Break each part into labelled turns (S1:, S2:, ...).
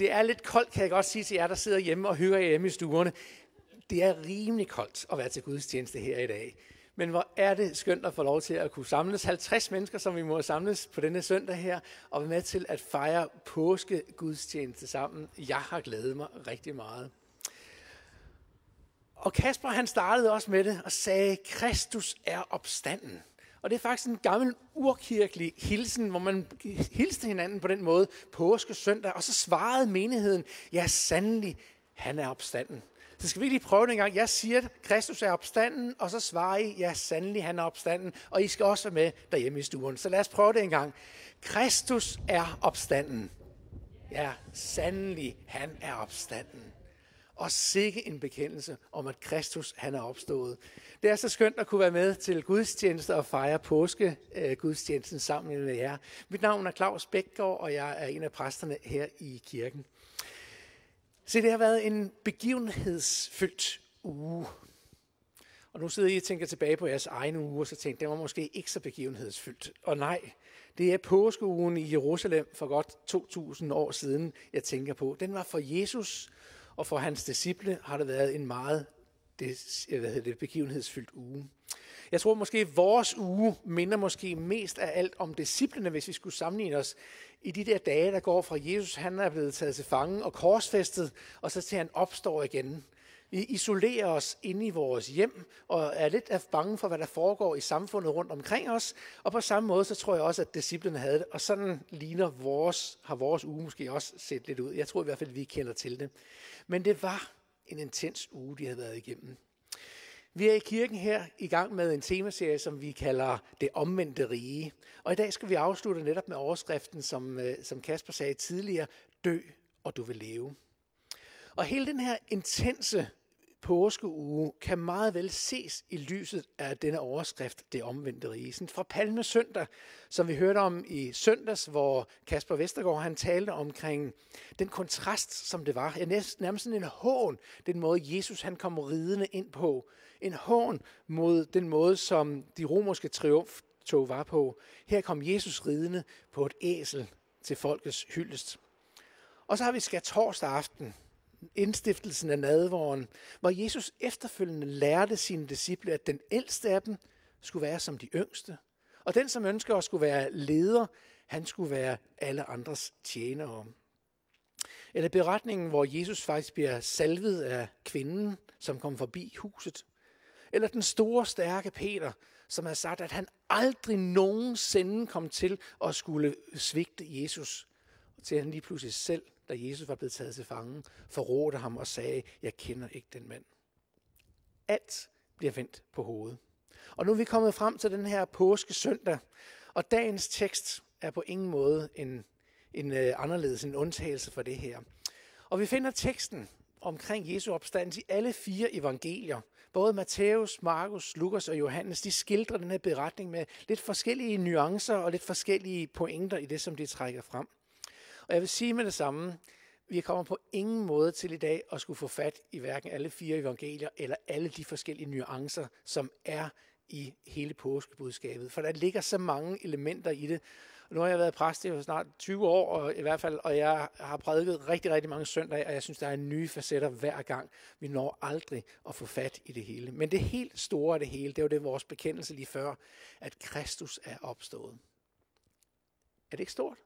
S1: Det er lidt koldt, kan jeg godt sige til jer, der sidder hjemme og hygger jer hjemme i stuerne. Det er rimelig koldt at være til gudstjeneste her i dag. Men hvor er det skønt at få lov til at kunne samles 50 mennesker, som vi må samles på denne søndag her, og være med til at fejre påske gudstjeneste sammen. Jeg har glædet mig rigtig meget. Og Kasper han startede også med det og sagde, Kristus er opstanden. Og det er faktisk en gammel urkirkelig hilsen, hvor man hilste hinanden på den måde, påske søndag, og så svarede menigheden, ja sandelig, han er opstanden. Så skal vi lige prøve det en gang. Jeg siger, at Kristus er opstanden, og så svarer I, ja sandelig, han er opstanden, og I skal også være med derhjemme i stuen. Så lad os prøve det en gang. Kristus er opstanden. Ja, sandelig, han er opstanden. Og sikke en bekendelse om, at Kristus han er opstået. Det er så skønt at kunne være med til gudstjenester og fejre påske øh, gudstjenesten sammen med jer. Mit navn er Claus Bækgaard, og jeg er en af præsterne her i kirken. Så det har været en begivenhedsfyldt uge. Og nu sidder I og tænker tilbage på jeres egne uger, så tænker det var måske ikke så begivenhedsfyldt. Og nej, det er påskeugen i Jerusalem for godt 2000 år siden, jeg tænker på. Den var for Jesus, og for hans disciple har det været en meget det, hvad hedder det, begivenhedsfyldt uge. Jeg tror måske, at vores uge minder måske mest af alt om disciplene, hvis vi skulle sammenligne os i de der dage, der går fra Jesus, han er blevet taget til fange og korsfæstet, og så til han opstår igen. Vi isolerer os inde i vores hjem, og er lidt af bange for, hvad der foregår i samfundet rundt omkring os. Og på samme måde, så tror jeg også, at disciplene havde det. Og sådan ligner vores, har vores uge måske også set lidt ud. Jeg tror i hvert fald, at vi kender til det. Men det var en intens uge, de havde været igennem. Vi er i kirken her i gang med en temaserie, som vi kalder Det omvendte rige. Og i dag skal vi afslutte netop med overskriften, som, øh, som Kasper sagde tidligere, Dø, og du vil leve. Og hele den her intense påskeuge kan meget vel ses i lyset af denne overskrift, det omvendte rige. Sådan fra Palme Søndag, som vi hørte om i søndags, hvor Kasper Vestergaard han talte omkring den kontrast, som det var. Nærmest sådan en hån, den måde Jesus han kom ridende ind på. En hån mod den måde, som de romerske triumftog var på. Her kom Jesus ridende på et æsel til folkets hyldest. Og så har vi skat torsdag aften, indstiftelsen af nadvåren, hvor Jesus efterfølgende lærte sine disciple, at den ældste af dem skulle være som de yngste. Og den, som ønsker at skulle være leder, han skulle være alle andres tjenere. Eller beretningen, hvor Jesus faktisk bliver salvet af kvinden, som kom forbi huset. Eller den store, stærke Peter, som har sagt, at han aldrig nogensinde kom til at skulle svigte Jesus. Til han lige pludselig selv da Jesus var blevet taget til fange, forrådte ham og sagde, jeg kender ikke den mand. Alt bliver vendt på hovedet. Og nu er vi kommet frem til den her påske søndag, og dagens tekst er på ingen måde en, en uh, anderledes, en undtagelse for det her. Og vi finder teksten omkring Jesu opstandelse i alle fire evangelier. Både Matthæus, Markus, Lukas og Johannes, de skildrer den her beretning med lidt forskellige nuancer og lidt forskellige pointer i det, som de trækker frem. Og jeg vil sige med det samme, vi kommer på ingen måde til i dag at skulle få fat i hverken alle fire evangelier eller alle de forskellige nuancer, som er i hele påskebudskabet. For der ligger så mange elementer i det. Og nu har jeg været præst i snart 20 år, og i hvert fald, og jeg har prædiket rigtig, rigtig mange søndage, og jeg synes, der er nye facetter hver gang. Vi når aldrig at få fat i det hele. Men det helt store af det hele, det var det vores bekendelse lige før, at Kristus er opstået. Er det ikke stort?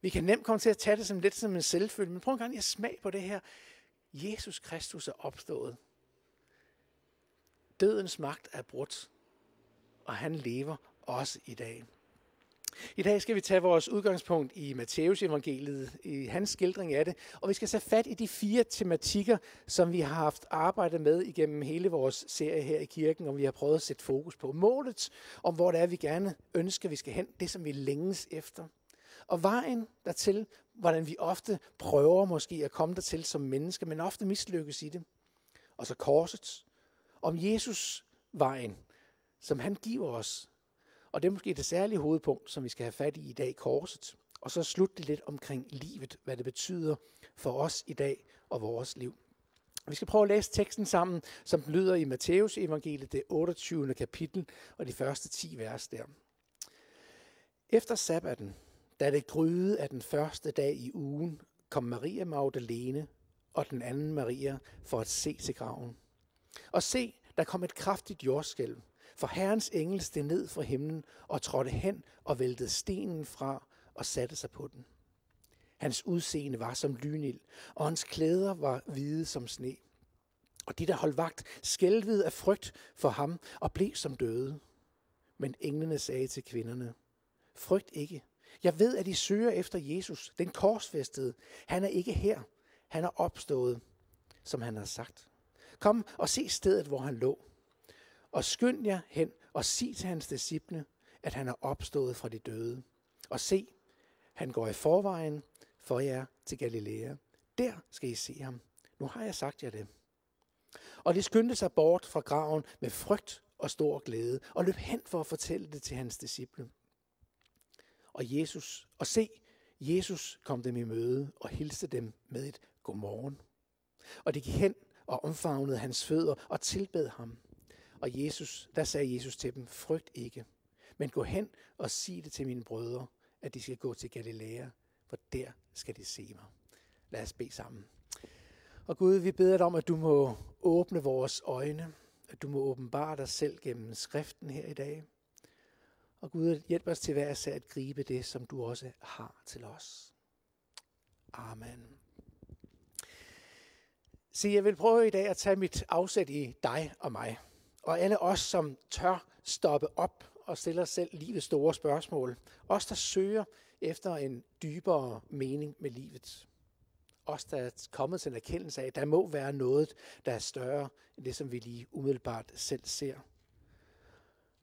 S1: Vi kan nemt komme til at tage det som lidt som en selvfølge, men prøv en gang at smag på det her. Jesus Kristus er opstået. Dødens magt er brudt, og han lever også i dag. I dag skal vi tage vores udgangspunkt i Matteus evangeliet, i hans skildring af det, og vi skal tage fat i de fire tematikker, som vi har haft arbejdet med igennem hele vores serie her i kirken, og vi har prøvet at sætte fokus på målet, om hvor det er, vi gerne ønsker, vi skal hen, det som vi længes efter. Og vejen dertil, hvordan vi ofte prøver måske at komme dertil som menneske, men ofte mislykkes i det. Og så korset. Om Jesus vejen, som han giver os. Og det er måske det særlige hovedpunkt, som vi skal have fat i i dag, korset. Og så slutte lidt omkring livet, hvad det betyder for os i dag og vores liv. Vi skal prøve at læse teksten sammen, som den lyder i Matteus evangeliet, det 28. kapitel og de første 10 vers der. Efter sabbaten, da det gryede af den første dag i ugen, kom Maria Magdalene og den anden Maria for at se til graven. Og se, der kom et kraftigt jordskælv, for Herrens engel steg ned fra himlen og trådte hen og væltede stenen fra og satte sig på den. Hans udseende var som lynild, og hans klæder var hvide som sne. Og de, der holdt vagt, skælvede af frygt for ham og blev som døde. Men englene sagde til kvinderne, frygt ikke. Jeg ved, at I søger efter Jesus, den korsfæstede. Han er ikke her. Han er opstået, som han har sagt. Kom og se stedet, hvor han lå. Og skynd jer hen og sig til hans disciple, at han er opstået fra de døde. Og se, han går i forvejen for jer til Galilea. Der skal I se ham. Nu har jeg sagt jer det. Og de skyndte sig bort fra graven med frygt og stor glæde, og løb hen for at fortælle det til hans disciple. Og Jesus, og se, Jesus kom dem i møde og hilste dem med et godmorgen. Og de gik hen og omfavnede hans fødder og tilbed ham. Og Jesus, der sagde Jesus til dem, frygt ikke, men gå hen og sig det til mine brødre, at de skal gå til Galilea, for der skal de se mig. Lad os bede sammen. Og Gud, vi beder dig om, at du må åbne vores øjne, at du må åbenbare dig selv gennem skriften her i dag. Og Gud, hjælp os til hver især at gribe det, som du også har til os. Amen. Se, jeg vil prøve i dag at tage mit afsæt i dig og mig. Og alle os, som tør stoppe op og stille os selv livets store spørgsmål. Os, der søger efter en dybere mening med livet. Os, der er kommet til en erkendelse af, at der må være noget, der er større end det, som vi lige umiddelbart selv ser.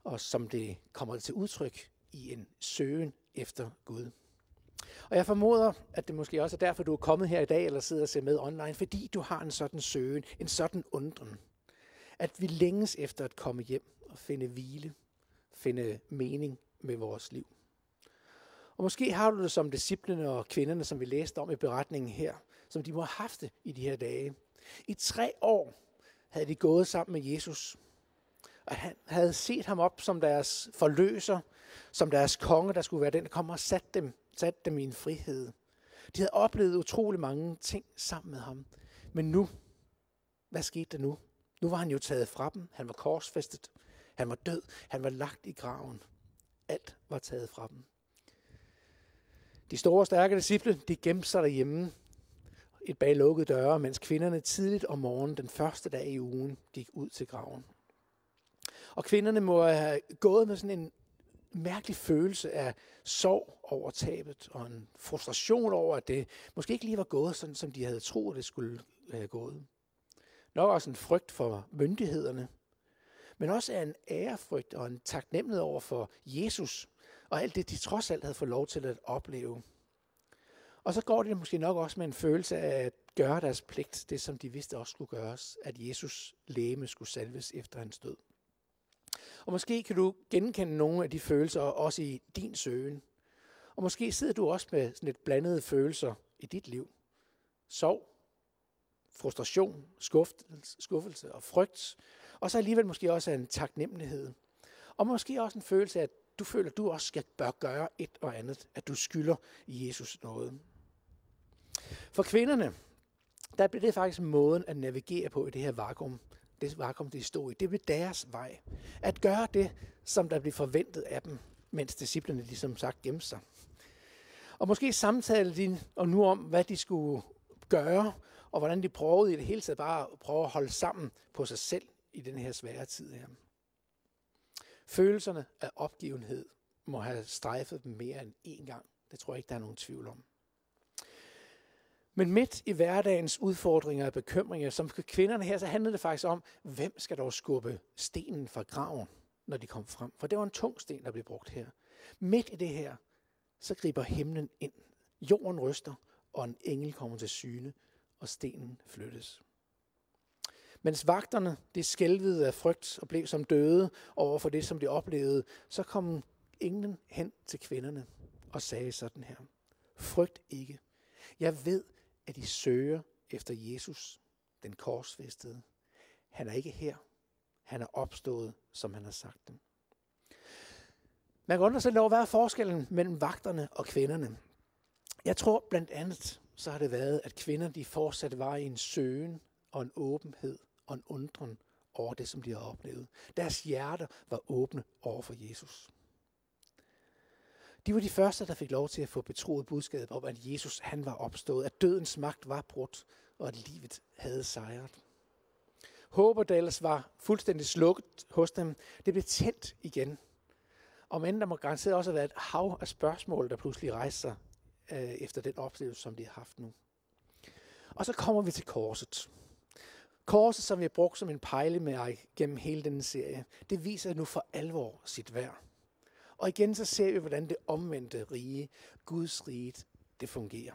S1: Og som det kommer til udtryk i en søgen efter Gud. Og jeg formoder, at det måske også er derfor, du er kommet her i dag, eller sidder og ser med online, fordi du har en sådan søgen, en sådan undren. At vi længes efter at komme hjem og finde hvile, finde mening med vores liv. Og måske har du det som disciplene og kvinderne, som vi læste om i beretningen her, som de må have haft det i de her dage. I tre år havde de gået sammen med Jesus, og han havde set ham op som deres forløser, som deres konge, der skulle være den, der kom og satte dem, satte dem i en frihed. De havde oplevet utrolig mange ting sammen med ham. Men nu, hvad skete der nu? Nu var han jo taget fra dem. Han var korsfæstet. Han var død. Han var lagt i graven. Alt var taget fra dem. De store, stærke disciple, de gemte sig derhjemme et bag lukkede døre, mens kvinderne tidligt om morgenen den første dag i ugen gik ud til graven. Og kvinderne må have gået med sådan en mærkelig følelse af sorg over tabet, og en frustration over, at det måske ikke lige var gået, sådan som de havde troet, det skulle have gået. Nok også en frygt for myndighederne, men også en ærefrygt og en taknemmelighed over for Jesus, og alt det, de trods alt havde fået lov til at opleve. Og så går det måske nok også med en følelse af at gøre deres pligt, det som de vidste også skulle gøres, at Jesus læme skulle salves efter hans død. Og måske kan du genkende nogle af de følelser også i din søgen. Og måske sidder du også med sådan et blandede følelser i dit liv. Sorg, frustration, skuffelse, skuffelse og frygt. Og så alligevel måske også en taknemmelighed. Og måske også en følelse af, at du føler, at du også skal bør gøre et og andet, at du skylder Jesus noget. For kvinderne, der blev det faktisk måden at navigere på i det her vakuum. Det vakuum, de stod i. Det blev deres vej. At gøre det, som der blev forventet af dem, mens disciplene, de som sagt, gemte sig. Og måske samtalte de og nu om, hvad de skulle gøre, og hvordan de prøvede i det hele taget bare at prøve at holde sammen på sig selv i den her svære tid her. Følelserne af opgivenhed må have strejfet dem mere end én gang. Det tror jeg ikke, der er nogen tvivl om. Men midt i hverdagens udfordringer og bekymringer, som for kvinderne her, så handlede det faktisk om, hvem skal dog skubbe stenen fra graven, når de kom frem? For det var en tung sten, der blev brugt her. Midt i det her, så griber himlen ind. Jorden ryster, og en engel kommer til syne, og stenen flyttes. Mens vagterne, de skælvede af frygt og blev som døde over for det, som de oplevede, så kom englen hen til kvinderne og sagde sådan her. Frygt ikke. Jeg ved, at I søger efter Jesus, den korsfæstede. Han er ikke her. Han er opstået, som han har sagt dem. Man kan undre sig over, hvad er forskellen mellem vagterne og kvinderne? Jeg tror blandt andet, så har det været, at kvinder de fortsat var i en søgen og en åbenhed og en undren over det, som de har oplevet. Deres hjerter var åbne over for Jesus. De var de første, der fik lov til at få betroet budskabet om, at Jesus han var opstået, at dødens magt var brudt, og at livet havde sejret. Håbet, der ellers var fuldstændig slukket hos dem, det blev tændt igen. Og men der må garanteret også have været et hav af spørgsmål, der pludselig rejste sig øh, efter den oplevelse, som de har haft nu. Og så kommer vi til korset. Korset, som vi har brugt som en pejlemærke gennem hele denne serie, det viser nu for alvor sit værd. Og igen så ser vi, hvordan det omvendte rige, Guds rige, det fungerer.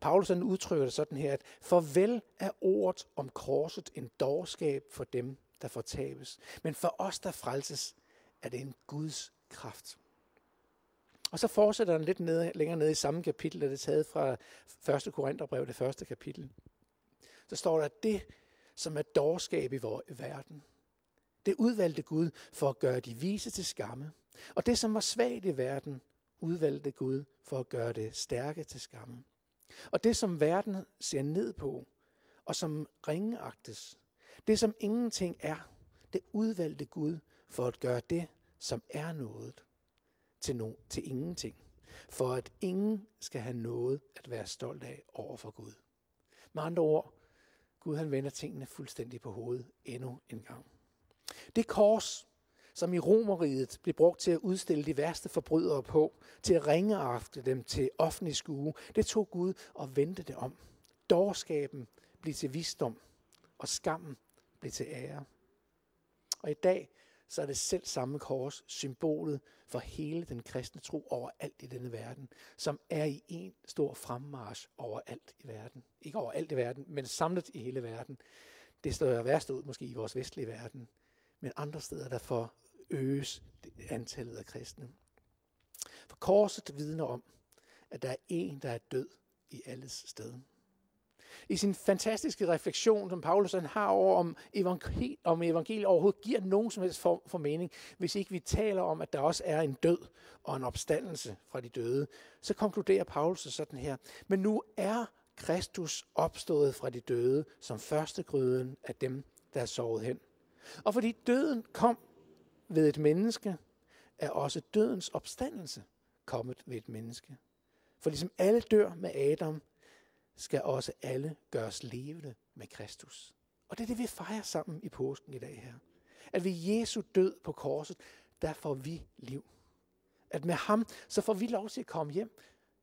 S1: Paulus han udtrykker det sådan her, at farvel er ordet om korset en dårskab for dem, der fortabes. Men for os, der frelses, er det en Guds kraft. Og så fortsætter han lidt ned, længere nede i samme kapitel, der det er taget fra 1. Korintherbrev, det første kapitel. Så står der, at det, som er dårskab i vores verden, det udvalgte Gud for at gøre de vise til skamme. Og det, som var svagt i verden, udvalgte Gud for at gøre det stærke til skamme. Og det, som verden ser ned på, og som ringeagtes, det, som ingenting er, det udvalgte Gud for at gøre det, som er noget, til, no, til ingenting. For at ingen skal have noget at være stolt af over for Gud. Med andre ord, Gud han vender tingene fuldstændig på hovedet endnu en gang. Det kors, som i Romeriet blev brugt til at udstille de værste forbrydere på, til at ringe efter dem til offentlig skue, det tog Gud og vendte det om. Dårskaben blev til visdom, og skammen blev til ære. Og i dag så er det selv samme kors symbolet for hele den kristne tro overalt i denne verden, som er i en stor fremmarsch overalt i verden. Ikke overalt i verden, men samlet i hele verden. Det står værst ud måske i vores vestlige verden, men andre steder der får øges antallet af kristne. For korset vidner om, at der er en, der er død i alles sted i sin fantastiske refleksion, som Paulus han har over, om, evangel, om evangeliet overhovedet giver nogen som helst form for mening, hvis ikke vi taler om, at der også er en død og en opstandelse fra de døde, så konkluderer Paulus sådan her. Men nu er Kristus opstået fra de døde som første gryden af dem, der er sovet hen. Og fordi døden kom ved et menneske, er også dødens opstandelse kommet ved et menneske. For ligesom alle dør med Adam, skal også alle gøres levende med Kristus. Og det er det, vi fejrer sammen i påsken i dag her. At ved Jesu død på korset, der får vi liv. At med ham, så får vi lov til at komme hjem.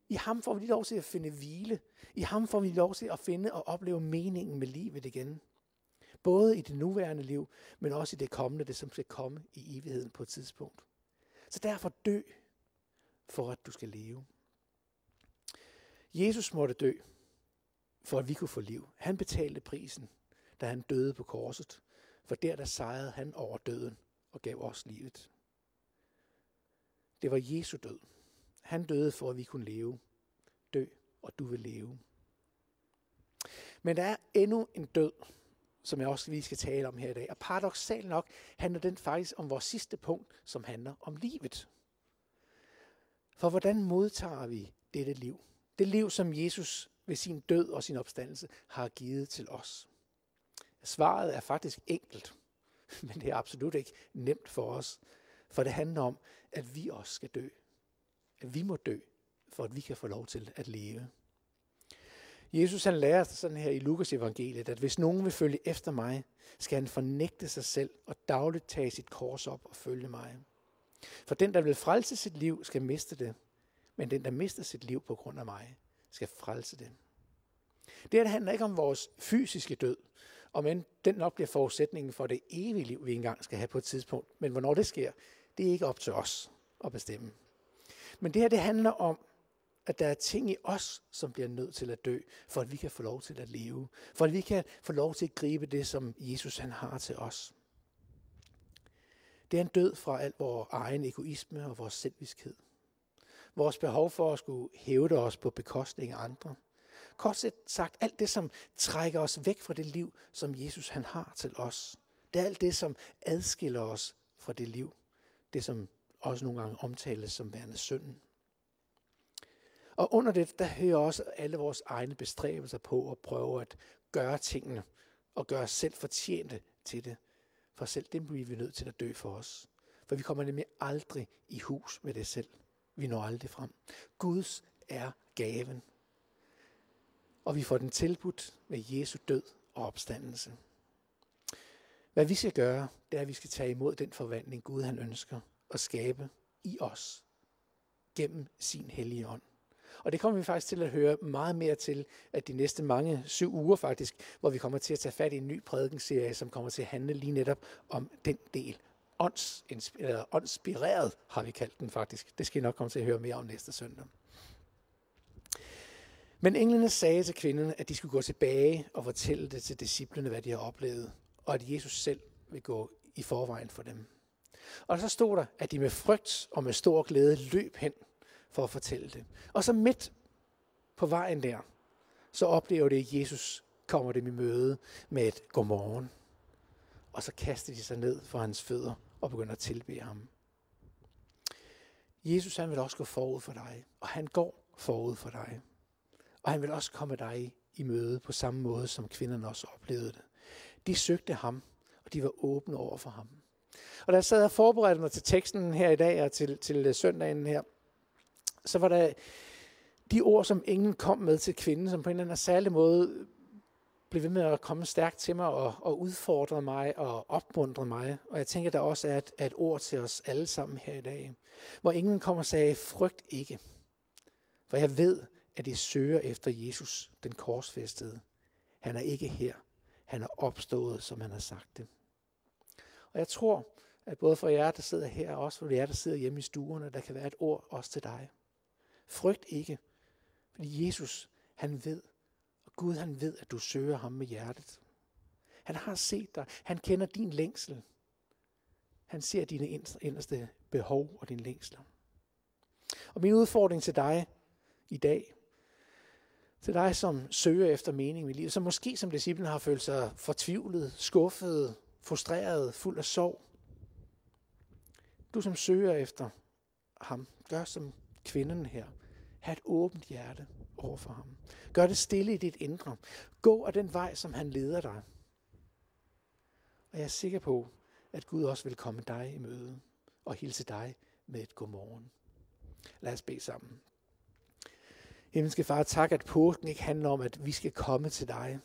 S1: I ham får vi lov til at finde hvile. I ham får vi lov til at finde og opleve meningen med livet igen. Både i det nuværende liv, men også i det kommende, det som skal komme i evigheden på et tidspunkt. Så derfor dø, for at du skal leve. Jesus måtte dø, for at vi kunne få liv. Han betalte prisen, da han døde på korset, for der der sejrede han over døden og gav os livet. Det var Jesu død. Han døde for, at vi kunne leve. Dø, og du vil leve. Men der er endnu en død, som jeg også lige skal tale om her i dag. Og paradoxalt nok handler den faktisk om vores sidste punkt, som handler om livet. For hvordan modtager vi dette liv? Det liv, som Jesus ved sin død og sin opstandelse har givet til os? Svaret er faktisk enkelt, men det er absolut ikke nemt for os, for det handler om, at vi også skal dø. At vi må dø, for at vi kan få lov til at leve. Jesus han lærer sådan her i Lukas evangeliet, at hvis nogen vil følge efter mig, skal han fornægte sig selv og dagligt tage sit kors op og følge mig. For den, der vil frelse sit liv, skal miste det, men den, der mister sit liv på grund af mig, skal frelse det. Det her handler ikke om vores fysiske død, og men den nok bliver forudsætningen for det evige liv, vi engang skal have på et tidspunkt. Men hvornår det sker, det er ikke op til os at bestemme. Men det her, det handler om, at der er ting i os, som bliver nødt til at dø, for at vi kan få lov til at leve. For at vi kan få lov til at gribe det, som Jesus han har til os. Det er en død fra al vores egen egoisme og vores selviskhed vores behov for at skulle hævde os på bekostning af andre. Kort sagt, alt det, som trækker os væk fra det liv, som Jesus han har til os. Det er alt det, som adskiller os fra det liv. Det, som også nogle gange omtales som værende synden. Og under det, der hører også alle vores egne bestræbelser på at prøve at gøre tingene og gøre os selv fortjente til det. For selv det bliver vi nødt til at dø for os. For vi kommer nemlig aldrig i hus med det selv. Vi når aldrig frem. Guds er gaven. Og vi får den tilbudt med Jesu død og opstandelse. Hvad vi skal gøre, det er, at vi skal tage imod den forvandling, Gud han ønsker at skabe i os gennem sin hellige ånd. Og det kommer vi faktisk til at høre meget mere til, at de næste mange syv uger faktisk, hvor vi kommer til at tage fat i en ny prædikenserie, som kommer til at handle lige netop om den del. Ånds, eller åndspireret har vi kaldt den faktisk. Det skal I nok komme til at høre mere om næste søndag. Men englene sagde til kvinderne, at de skulle gå tilbage og fortælle det til disciplene, hvad de har oplevet, og at Jesus selv vil gå i forvejen for dem. Og så stod der, at de med frygt og med stor glæde løb hen for at fortælle det. Og så midt på vejen der, så oplever det, at Jesus kommer dem i møde med et godmorgen. Og så kaster de sig ned for hans fødder og begynder at tilbe ham. Jesus han vil også gå forud for dig, og han går forud for dig. Og han vil også komme dig i møde på samme måde, som kvinderne også oplevede det. De søgte ham, og de var åbne over for ham. Og da jeg sad og forberedte mig til teksten her i dag og til, til øh, søndagen her, så var der de ord, som ingen kom med til kvinden, som på en eller anden særlig måde blev ved med at komme stærkt til mig og, og udfordre mig og opmuntre mig. Og jeg tænker, der også er et, et ord til os alle sammen her i dag, hvor ingen kommer og sagde, frygt ikke. For jeg ved, at I søger efter Jesus, den korsfæstede. Han er ikke her. Han er opstået, som han har sagt det. Og jeg tror, at både for jer, der sidder her, og også for jer, der sidder hjemme i stuerne, der kan være et ord også til dig. Frygt ikke, fordi Jesus, han ved, og Gud, han ved, at du søger ham med hjertet. Han har set dig. Han kender din længsel. Han ser dine inderste behov og din længsler. Og min udfordring til dig i dag, til dig, som søger efter mening i livet, som måske som disciplen har følt sig fortvivlet, skuffet, frustreret, fuld af sorg. Du som søger efter ham, gør som kvinden her. Ha' et åbent hjerte over for ham. Gør det stille i dit indre. Gå af den vej, som han leder dig. Og jeg er sikker på, at Gud også vil komme dig i møde og hilse dig med et godmorgen. Lad os bede sammen. Himmelske Far, tak, at påsken ikke handler om, at vi skal komme til dig,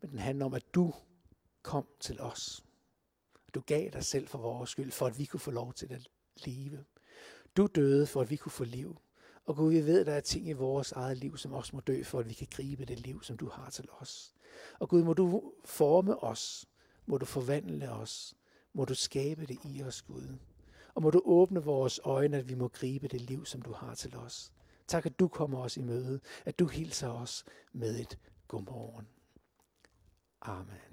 S1: men den handler om, at du kom til os. Du gav dig selv for vores skyld, for at vi kunne få lov til at leve. Du døde, for at vi kunne få liv. Og Gud, vi ved, at der er ting i vores eget liv, som også må dø, for at vi kan gribe det liv, som du har til os. Og Gud, må du forme os. Må du forvandle os. Må du skabe det i os, Gud. Og må du åbne vores øjne, at vi må gribe det liv, som du har til os. Tak, at du kommer os i møde, at du hilser os med et godmorgen. Amen.